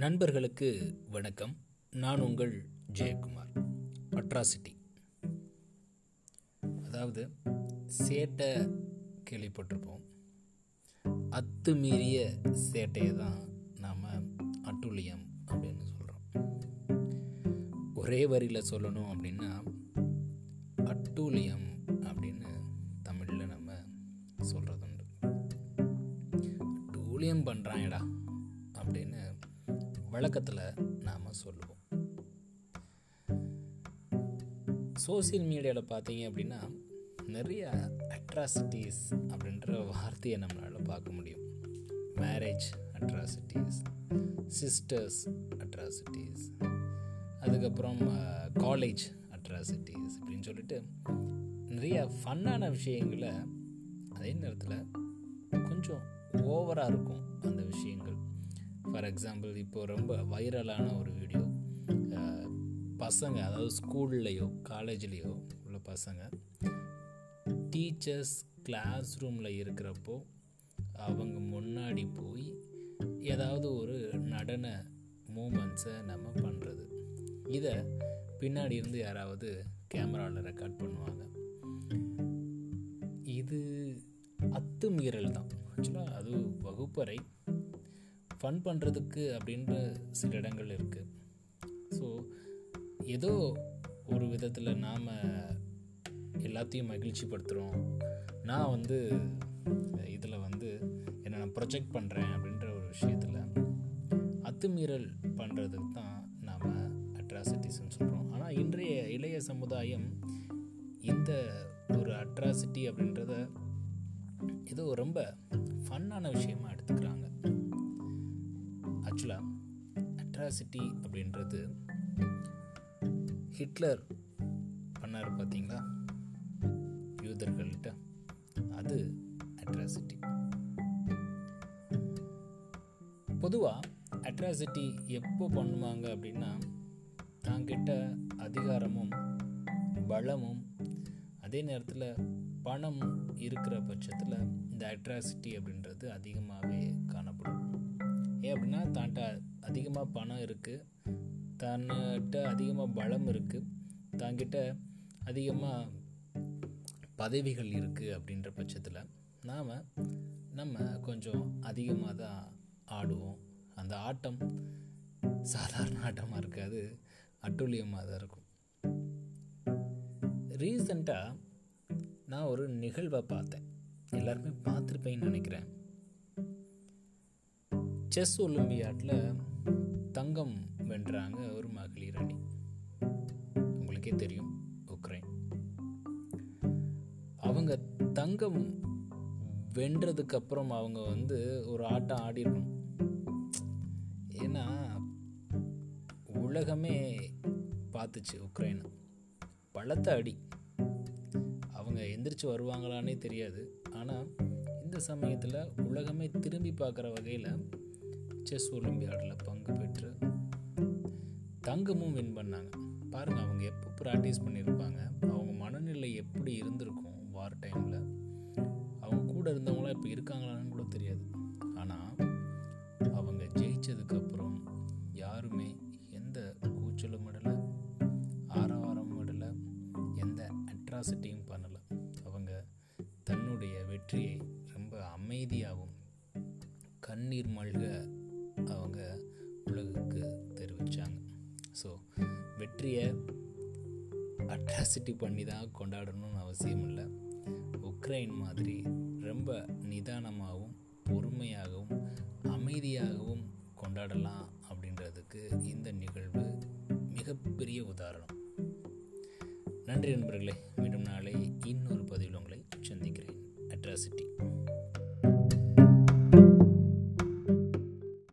நண்பர்களுக்கு வணக்கம். நான் உங்கள் ஜெயக்குமார். அட்ராசிட்டி. அதாவது சேட்டை கேள்விப்பட்டிருப்போம். அத்துமீறிய சேட்டையை தான் நாம் அட்டுழியம் அப்படின்னு சொல்கிறோம் ஒரே வரியில் சொல்லணும் அப்படின்னா அட்டூழியம் அப்படின்னு தமிழில் நம்ம சொல்கிறது உண்டு அட்டூழியம் பண்ணுறாங்கடா அப்படின்னு வழக்கத்தில் நாம் சொல்லுவோம். சோசியல் மீடியாவில் பார்த்தீங்க அப்படின்னா நிறைய அட்ராசிட்டிஸ் அப்படின்ற வார்த்தையை நம்மளால் பார்க்க முடியும். மேரேஜ் அட்ராசிட்டிஸ் சிஸ்டர்ஸ் அட்ராசிட்டிஸ் அதுக்கப்புறம் காலேஜ் அட்ராசிட்டிஸ் அப்படின்னு சொல்லிட்டு நிறைய ஃபன்னான விஷயங்களை அதே நேரத்தில் கொஞ்சம் ஓவராக இருக்கும் அந்த விஷயங்கள். ஃபார் எக்ஸாம்பிள் இப்போ ரொம்ப வைரலான ஒரு வீடியோ பசங்க அதாவது ஸ்கூல்லையோ காலேஜ்லேயோ உள்ள பசங்க டீச்சர்ஸ் கிளாஸ் ரூமில் இருக்கிறப்போ அவங்க முன்னாடி போய் ஏதாவது ஒரு நடன மூமெண்ட்ஸை நம்ம பண்ணுறது இதை பின்னாடி இருந்து யாராவது கேமராவில் ரெக்கார்ட் பண்ணுவாங்க. இது அத்துமீறல் தான் ஆக்சுவலாக அது வகுப்பறை. ஃபன் பண்ணுறதுக்கு அப்படின்ற சில இடங்கள் இருக்குது ஸோ ஏதோ ஒரு விதத்தில் நாம் எல்லாத்தையும் மகிழ்ச்சி படுத்துகிறோம் நான் வந்து இதில் வந்து என்னை நான் ப்ரொஜெக்ட் பண்ணுறேன் அப்படின்ற ஒரு விஷயத்தில் அத்துமீறல் பண்ணுறதுக்கு தான் நாம் அட்ராசிட்டிஸ்ன்னு சொல்கிறோம் ஆனால் இன்றைய இளைய சமுதாயம் இந்த ஒரு அட்ராசிட்டி அப்படின்றத ஏதோ ரொம்ப ஃபன்னான விஷயமாக எடுத்துக்கிறாங்க. ஆக்சுவலாக அட்ராசிட்டி அப்படின்றது ஹிட்லர் பண்ணார் பார்த்தீங்களா? யூதர்கள்கிட்ட அது அட்ராசிட்டி. பொதுவாக அட்ராசிட்டி எப்போ பண்ணுவாங்க அப்படின்னா தாங்கிட்ட அதிகாரமும் பலமும் அதே நேரத்தில் பணம் இருக்கிற பட்சத்தில் இந்த அட்ராசிட்டி அப்படின்றது அதிகமாகவே ஏன் அப்படின்னா தான்ட்ட அதிகமாக பணம் இருக்குது தன்கிட்ட அதிகமாக பலம் இருக்குது தாங்கிட்ட அதிகமாக பதவிகள் இருக்குது அப்படின்ற பட்சத்தில் நாம் நம்ம கொஞ்சம் அதிகமாக தான் ஆடுவோம். அந்த ஆட்டம் சாதாரண ஆட்டமாக இருக்காது. அட்டுழியமாக தான் இருக்கும். ரீசண்டாக நான் ஒரு நிகழ்வை பார்த்தேன். எல்லாருமே பார்த்துருப்பேன்னு நினைக்கிறேன். செஸ் ஒலிம்பியாட்டில் தங்கம் வென்றாங்க ஒரு மகளிர் அணி. உங்களுக்கே தெரியும் உக்ரைன். அவங்க தங்கம் வென்றதுக்கு அப்புறம் அவங்க வந்து ஒரு ஆட்டம் ஆடிடணும் ஏன்னா உலகமே பார்த்துச்சு உக்ரைனை. பலத்த அடி. அவங்க எந்திரிச்சு வருவாங்களான்னே தெரியாது. ஆனால் இந்த சமயத்தில் உலகமே திரும்பி பார்க்குற வகையில் செஸ் ஒலிம்பியாடில் பங்கு பெற்று தங்கமும் வின் பண்ணாங்க. பாருங்கள் அவங்க எப்போ ப்ராக்டிஸ் பண்ணியிருப்பாங்க அவங்க மனநிலை எப்படி இருந்திருக்கும் வார் டைமில் அவங்க கூட இருந்தவங்களாம் இப்போ இருக்காங்களான்னு கூட தெரியாது. ஆனால் அவங்க ஜெயிச்சதுக்கப்புறம் யாருமே எந்த கூச்சலும் விடலை ஆரவாரம் விடலை எந்த அட்ராசிட்டியும் பண்ணலை. அவங்க தன்னுடைய வெற்றியை ரொம்ப அமைதியாகவும் கண்ணீர் மல்க அவங்க உலகுக்கு தெரிவித்தாங்க ஸோ வெற்றியை அட்ராசிட்டி பண்ணி தான் கொண்டாடணும்னு அவசியம் இல்லை. உக்ரைன் மாதிரி ரொம்ப நிதானமாகவும் பொறுமையாகவும் அமைதியாகவும் கொண்டாடலாம் அப்படின்றதுக்கு இந்த நிகழ்வு மிகப்பெரிய உதாரணம். நன்றி நண்பர்களே. மீண்டும் நாளை இன்னொரு பதிவில் உங்களை சந்திக்கிறேன். அட்ராசிட்டி